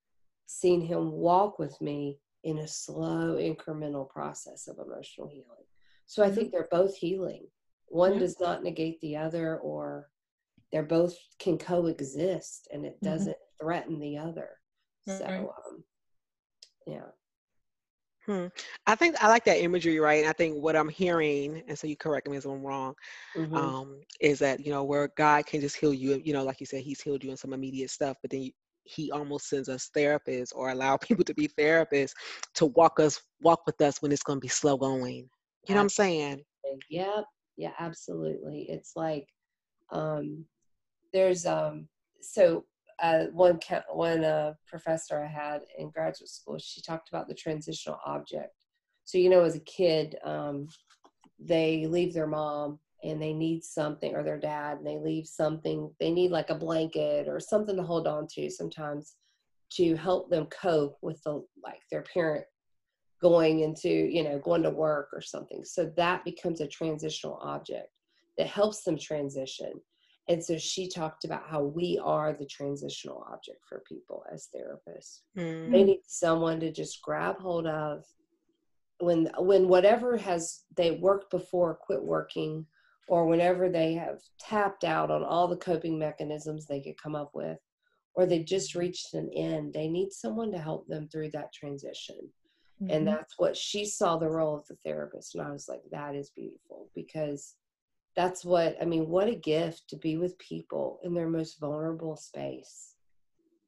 seen him walk with me in a slow incremental process of emotional healing so i think mm-hmm. they're both healing one does not negate the other or they're both can coexist and it mm-hmm. doesn't mm-hmm. threaten the other so, um, yeah. Hmm. I think I like that imagery, right? And I think what I'm hearing, and so you correct me if I'm wrong, mm-hmm. um, is that you know where God can just heal you. You know, like you said, He's healed you in some immediate stuff, but then you, he almost sends us therapists or allow people to be therapists to walk us walk with us when it's going to be slow going you know what i'm saying yep yeah absolutely it's like um there's um so uh, one one uh, professor I had in graduate school, she talked about the transitional object. So you know, as a kid, um, they leave their mom and they need something, or their dad, and they leave something. They need like a blanket or something to hold on to sometimes to help them cope with the like their parent going into you know going to work or something. So that becomes a transitional object that helps them transition and so she talked about how we are the transitional object for people as therapists. Mm. They need someone to just grab hold of when when whatever has they worked before quit working or whenever they have tapped out on all the coping mechanisms they could come up with or they just reached an end they need someone to help them through that transition mm-hmm. and that's what she saw the role of the therapist and i was like that is beautiful because that's what i mean what a gift to be with people in their most vulnerable space.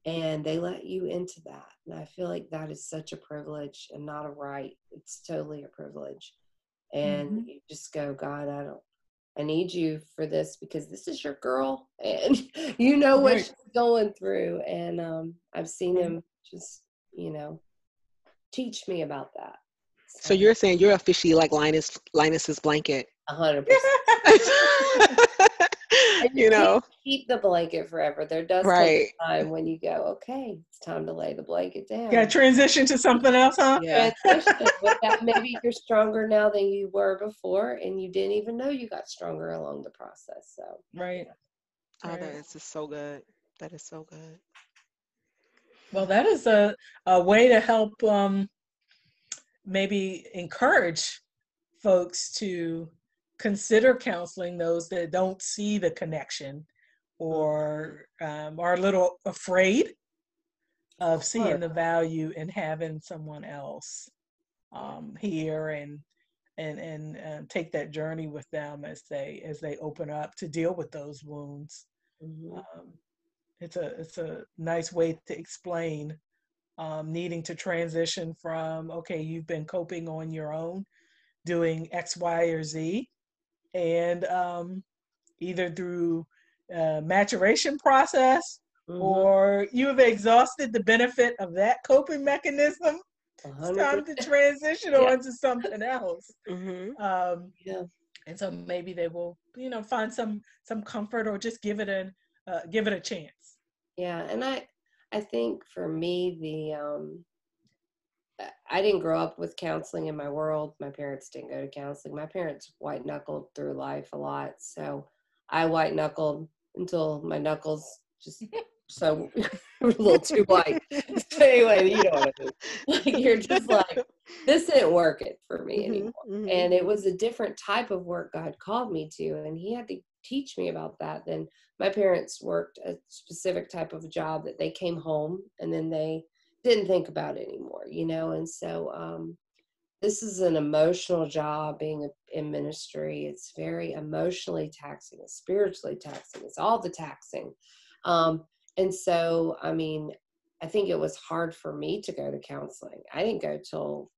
And they let you into that. And i feel like that is such a privilege and not a right. It's totally a privilege. And mm-hmm. you just go god i don't i need you for this because this is your girl. And you know what right. she's going through. And um i've seen him just you know teach me about that. So, so you're saying you're officially like linus linus's blanket. A hundred percent. You know, keep the blanket forever. There does right. come a time when you go, okay, it's time to lay the blanket down. Yeah, transition to something else, huh? Yeah. Transition. but that maybe you're stronger now than you were before, and you didn't even know you got stronger along the process. So right. Oh, that is just so good. That is so good. Well, that is a, a way to help um, maybe encourage folks to consider counseling those that don't see the connection or um, are a little afraid of seeing the value in having someone else um, here and and and uh, take that journey with them as they as they open up to deal with those wounds. Mm-hmm. Um, it's a it's a nice way to explain um, needing to transition from okay you've been coping on your own doing X Y or Z and um, either through uh, maturation process mm-hmm. or you have exhausted the benefit of that coping mechanism. 100%. It's time to transition yeah. on to something else. Mm-hmm. Um, yeah. And so maybe they will, you know, find some some comfort or just give it a uh, give it a chance. Yeah, and I I think for me the um, I didn't grow up with counseling in my world. My parents didn't go to counseling. My parents white knuckled through life a lot. So I white knuckled until my knuckles just so a little too white. so anyway, you know what I mean. Like you're just like, this isn't working for me mm-hmm, anymore. Mm-hmm. And it was a different type of work God called me to. And he had to teach me about that. Then my parents worked a specific type of job that they came home and then they didn't think about it anymore, you know. And so um, this is an emotional job being in ministry. It's very emotionally taxing, it's spiritually taxing, it's all the taxing. Um, and so, I mean, I think it was hard for me to go to counseling. I didn't go till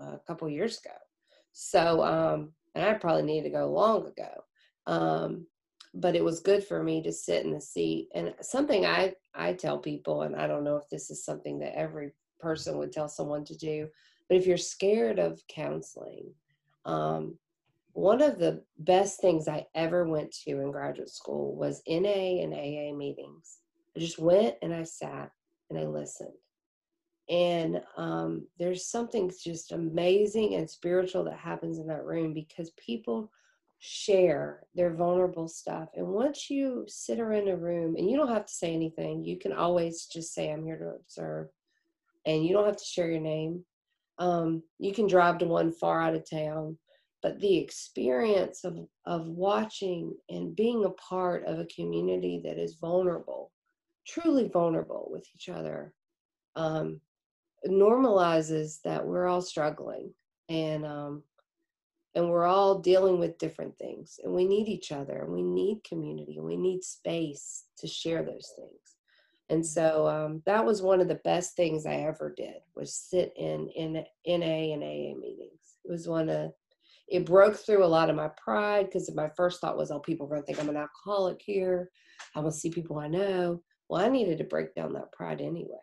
a couple years ago. So, um, and I probably needed to go long ago. Um, but it was good for me to sit in the seat. And something I I tell people, and I don't know if this is something that every person would tell someone to do, but if you're scared of counseling, um, one of the best things I ever went to in graduate school was NA and AA meetings. I just went and I sat and I listened. And um, there's something just amazing and spiritual that happens in that room because people share their vulnerable stuff. And once you sit her in a room, and you don't have to say anything, you can always just say, I'm here to observe. And you don't have to share your name. Um, you can drive to one far out of town. But the experience of, of watching and being a part of a community that is vulnerable, truly vulnerable with each other, um, normalizes that we're all struggling. And um, and we're all dealing with different things and we need each other and we need community and we need space to share those things And so um, that was one of the best things I ever did was sit in in NA and AA meetings. It was one of it broke through a lot of my pride because my first thought was, oh, people are going to think I'm an alcoholic here. I will see people I know. Well, I needed to break down that pride anyway.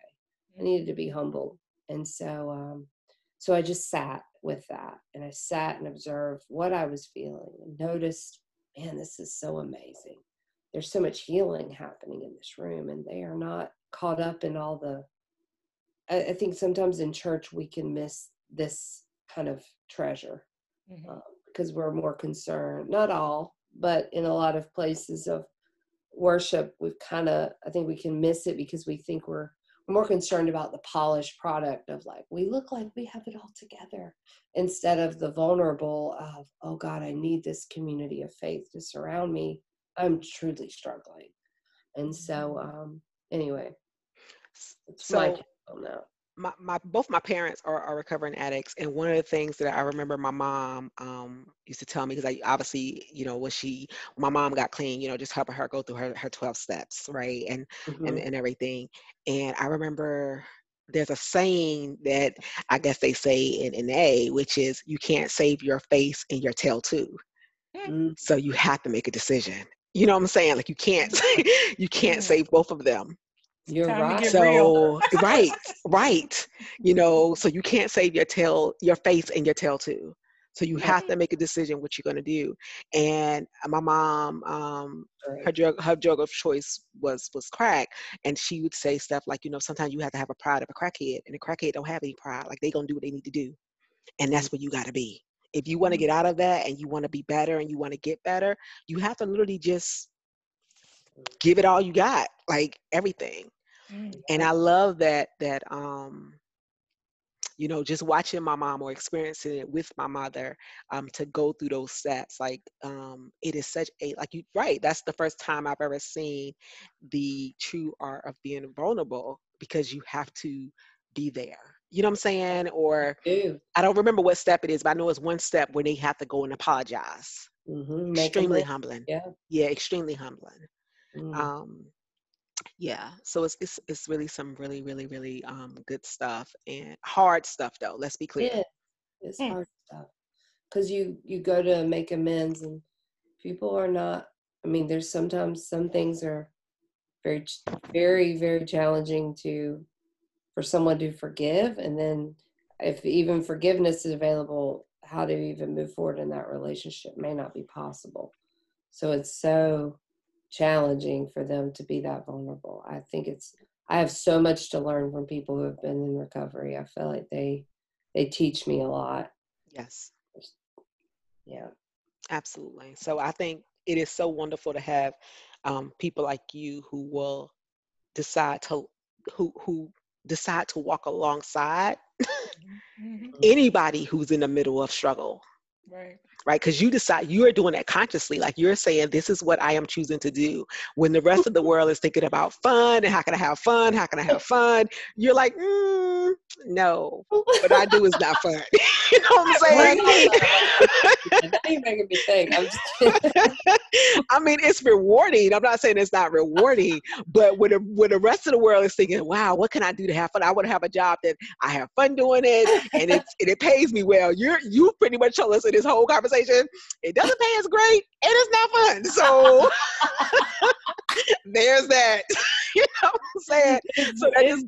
I needed to be humble. And so, um, so I just sat with that and I sat and observed what I was feeling and noticed, man, this is so amazing. There's so much healing happening in this room, and they are not caught up in all the. I, I think sometimes in church we can miss this kind of treasure mm-hmm. uh, because we're more concerned, not all, but in a lot of places of worship, we've kind of, I think we can miss it because we think we're more concerned about the polished product of like we look like we have it all together instead of the vulnerable of oh god i need this community of faith to surround me. I'm truly struggling. And so mm-hmm. um anyway it's so, my on that my, my both my parents are, are recovering addicts and one of the things that i remember my mom um, used to tell me because i obviously you know when she my mom got clean you know just helping her go through her, her 12 steps right and, mm-hmm. and and everything and i remember there's a saying that i guess they say in, in a which is you can't save your face and your tail too. Mm-hmm. so you have to make a decision. You know what i'm saying? Like you can't you can't save both of them you're right. So right, right. You know, so you can't save your tail, your face and your tail too. So you have to make a decision what you're going to do. And my mom, um, her drug, her drug of choice was was crack, and she would say stuff like, you know, sometimes you have to have a pride of a crackhead, and a crackhead don't have any pride. Like they gonna do what they need to do, and that's where you got to be. If you want to mm-hmm. get out of that, and you want to be better, and you want to get better, you have to literally just give it all you got, like everything. Mm, and I love that that um you know just watching my mom or experiencing it with my mother um to go through those steps like um it is such a like you right that's the first time I've ever seen the true art of being vulnerable because you have to be there. You know what I'm saying? Or I don't remember what step it is but I know it's one step where they have to go and apologize. Mm-hmm. extremely humbling. Yeah. Yeah extremely humbling mm. um yeah so it's, it's it's really some really really really um good stuff and hard stuff though let's be clear yeah, it's mm. hard stuff because you you go to make amends and people are not i mean there's sometimes some things are very very very challenging to for someone to forgive and then if even forgiveness is available how to even move forward in that relationship may not be possible so it's so challenging for them to be that vulnerable. I think it's I have so much to learn from people who have been in recovery. I feel like they they teach me a lot. Yes. Yeah. Absolutely. So I think it is so wonderful to have um, people like you who will decide to who who decide to walk alongside mm-hmm. anybody who's in the middle of struggle. Right right? Because you decide you are doing that consciously. Like you're saying, this is what I am choosing to do. When the rest of the world is thinking about fun and how can I have fun? How can I have fun? You're like, mm, no, what I do is not fun. you know what I'm saying? you making me think. i mean, it's rewarding. I'm not saying it's not rewarding, but when the, when the rest of the world is thinking, wow, what can I do to have fun? I want to have a job that I have fun doing it and, it's, and it pays me well. You're you pretty much told us in this whole conversation conversation. It doesn't pay as great and it's not fun. So there's that. you know what I'm saying? So that just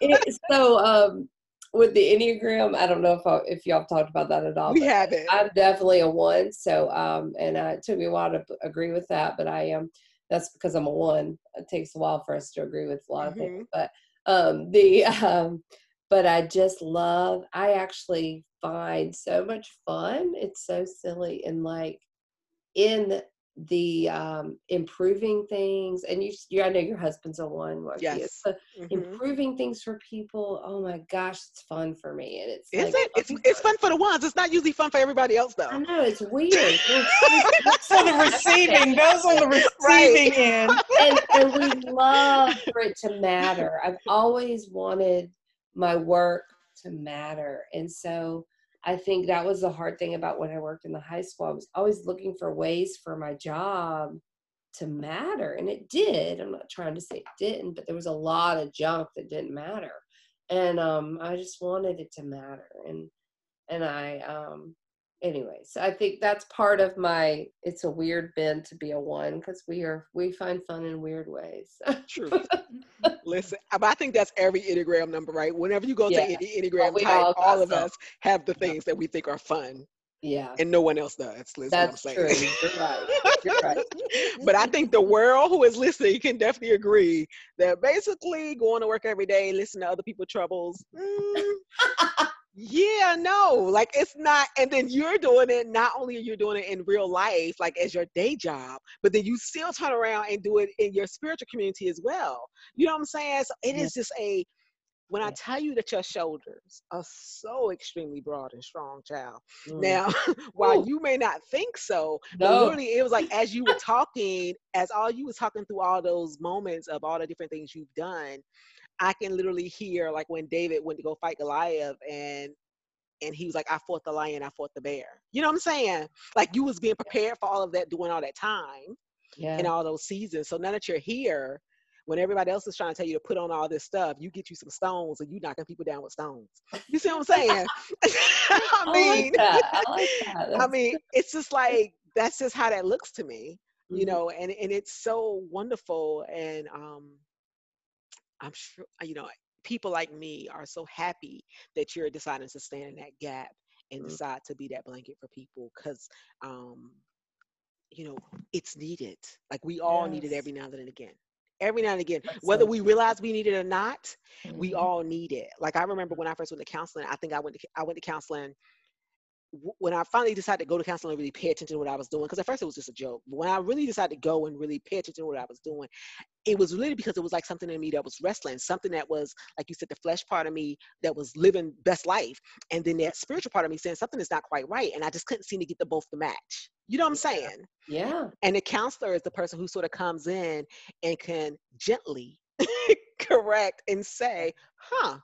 it, so um with the Enneagram, I don't know if I, if y'all talked about that at all. We haven't. I'm definitely a one. So um and uh, it took me a while to agree with that, but I am um, that's because I'm a one. It takes a while for us to agree with a lot of mm-hmm. things. But um the um but I just love, I actually find so much fun. It's so silly and like in the um improving things and you, you I know your husband's a one yes mm-hmm. improving things for people oh my gosh it's fun for me and it's is like, it it's, it's fun for the ones it's not usually fun for everybody else though I know it's weird so the receiving those on the receiving right. end and, and we love for it to matter I've always wanted my work to matter. And so I think that was the hard thing about when I worked in the high school. I was always looking for ways for my job to matter and it did i'm not trying to say it didn't but there was a lot of junk that didn't matter and um i just wanted it to matter and and i um anyways i think that's part of my it's a weird bend to be a one because we are we find fun in weird ways true listen i think that's every enneagram number right whenever you go yeah. to any enneagram well, type all, all of us have the things that we think are fun yeah. And no one else does. That's true. You're right. You're right. but I think the world who is listening can definitely agree that basically going to work every day, listening to other people's troubles. Mm, yeah, no, like it's not. And then you're doing it. Not only are you doing it in real life, like as your day job, but then you still turn around and do it in your spiritual community as well. You know what I'm saying? So it yeah. is just a when I tell you that your shoulders are so extremely broad and strong, child. Mm. Now, while you may not think so, no. but literally it was like as you were talking, as all you was talking through all those moments of all the different things you've done, I can literally hear like when David went to go fight Goliath and and he was like, I fought the lion, I fought the bear. You know what I'm saying? Like you was being prepared for all of that, doing all that time yeah. in all those seasons. So now that you're here, when everybody else is trying to tell you to put on all this stuff, you get you some stones and you knocking people down with stones. You see what I'm saying? I mean, I, like I, like I mean, it's just like that's just how that looks to me, mm-hmm. you know, and and it's so wonderful, and um, I'm sure you know people like me are so happy that you're deciding to stand in that gap and mm-hmm. decide to be that blanket for people because um you know it's needed like we all yes. need it every now and then again every now and again, whether we realize we need it or not, mm-hmm. we all need it. Like I remember when I first went to counseling, I think I went to I went to counseling when I finally decided to go to counseling and really pay attention to what I was doing, because at first it was just a joke. But when I really decided to go and really pay attention to what I was doing, it was really because it was like something in me that was wrestling, something that was, like you said, the flesh part of me that was living best life. And then that spiritual part of me saying something is not quite right. And I just couldn't seem to get the both to match. You know what I'm saying? Yeah. And the counselor is the person who sort of comes in and can gently correct and say, huh,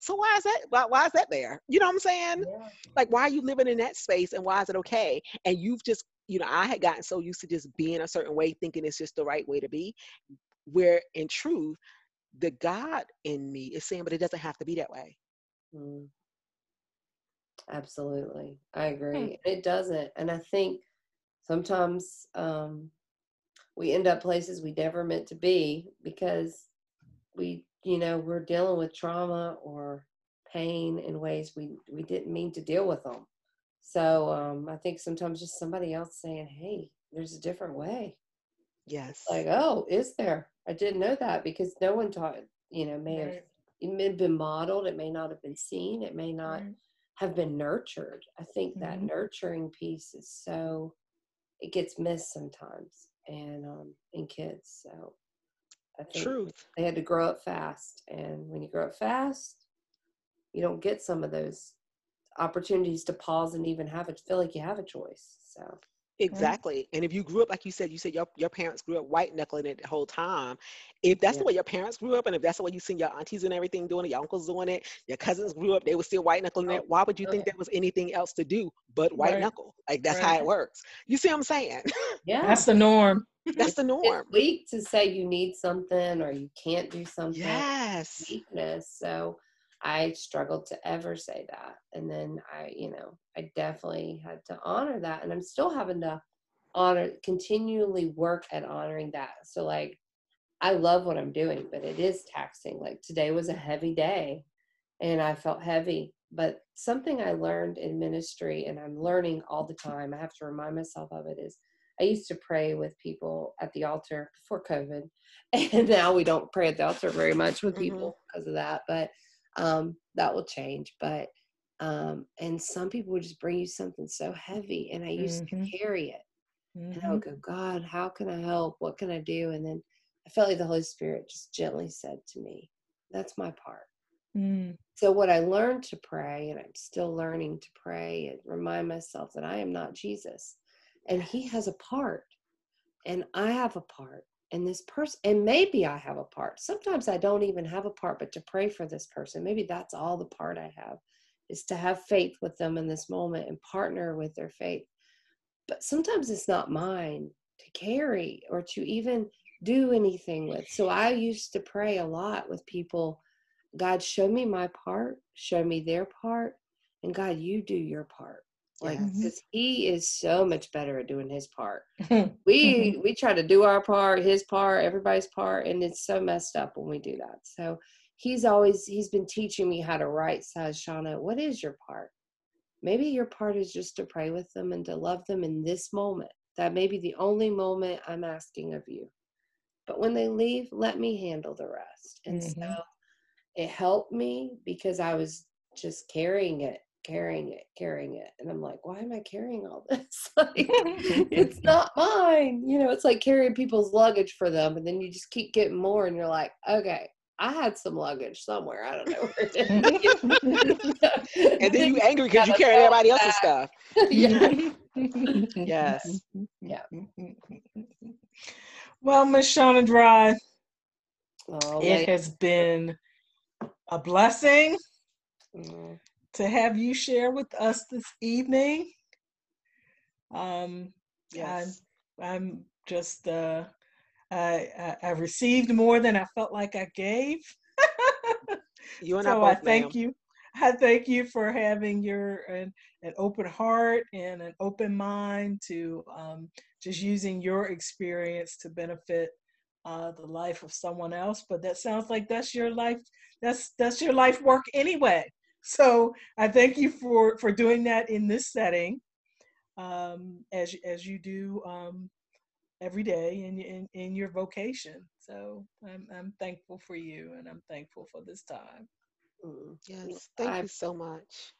so why is that why, why is that there? You know what i'm saying? Yeah. like why are you living in that space and why is it okay? And you've just you know i had gotten so used to just being a certain way thinking it's just the right way to be where in truth the god in me is saying but it doesn't have to be that way. Mm. absolutely. I agree. It doesn't. And i think sometimes um we end up places we never meant to be because we you know we're dealing with trauma or pain in ways we we didn't mean to deal with them so um i think sometimes just somebody else saying hey there's a different way yes like oh is there i didn't know that because no one taught you know may right. have it may have been modeled it may not have been seen it may not right. have been nurtured i think mm-hmm. that nurturing piece is so it gets missed sometimes and um in kids so I think Truth. They had to grow up fast. And when you grow up fast, you don't get some of those opportunities to pause and even have it feel like you have a choice. So Mm-hmm. Exactly. And if you grew up, like you said, you said your, your parents grew up white knuckling it the whole time. If that's yeah. the way your parents grew up, and if that's the way you seen your aunties and everything doing it, your uncles doing it, your cousins grew up, they were still white knuckling oh, it. Why would you okay. think there was anything else to do but white right. knuckle? Like that's right. how it works. You see what I'm saying? Yeah. That's the norm. That's the norm. It's weak to say you need something or you can't do something. Yes. Weakness. So I struggled to ever say that. And then I, you know, I definitely had to honor that. And I'm still having to honor, continually work at honoring that. So, like, I love what I'm doing, but it is taxing. Like, today was a heavy day and I felt heavy. But something I learned in ministry, and I'm learning all the time, I have to remind myself of it, is I used to pray with people at the altar before COVID. And now we don't pray at the altar very much with mm-hmm. people mm-hmm. because of that. But um, that will change. But um, and some people would just bring you something so heavy, and I used mm-hmm. to carry it, mm-hmm. and I would mm-hmm. go, God, how can I help? What can I do? And then I felt like the Holy Spirit just gently said to me, "That's my part." Mm. So what I learned to pray, and I'm still learning to pray and remind myself that I am not Jesus, and He has a part, and I have a part, and this person and maybe i have a part sometimes i don't even have a part but to pray for this person maybe that's all the part i have is to have faith with them in this moment and partner with their faith but sometimes it's not mine to carry or to even do anything with. So I used to pray a lot with people God, show me my part, show me their part, and God, you do your part. Like, because He is so much better at doing His part. We we try to do our part, His part, everybody's part, and it's so messed up when we do that. So He's always He's been teaching me how to right size. Shauna, what is your part? Maybe your part is just to pray with them and to love them in this moment. That may be the only moment I'm asking of you. But when they leave, let me handle the rest. And so Mhm. it helped me because I was just carrying it, carrying it, carrying it. And I'm like, why am I carrying all this? like, it's not mine. You know, it's like carrying people's luggage for them. And then you just keep getting more and you're like, okay, I had some luggage somewhere. I don't know where it is. And then you angry because you gotta carrying throw everybody it else's stuff. yeah. Yes. Yeah. Well, Miss Shauna Dry, Oh, it has been a blessing Mm. To have you share with us this evening. Um, Yes. I'm just uh, I, I I received more than I felt like I gave. You and I both, I thank ma'am. you. I thank you for having your an, an open heart and an open mind to um, just using your experience to benefit uh, the life of someone else. But that sounds like that's your life. That's that's your life work anyway. So I thank you for for doing that in this setting, um, as as you do um, every day in, in in your vocation. So I'm I'm thankful for you, and I'm thankful for this time. Mm. Yes. Thank I you so much.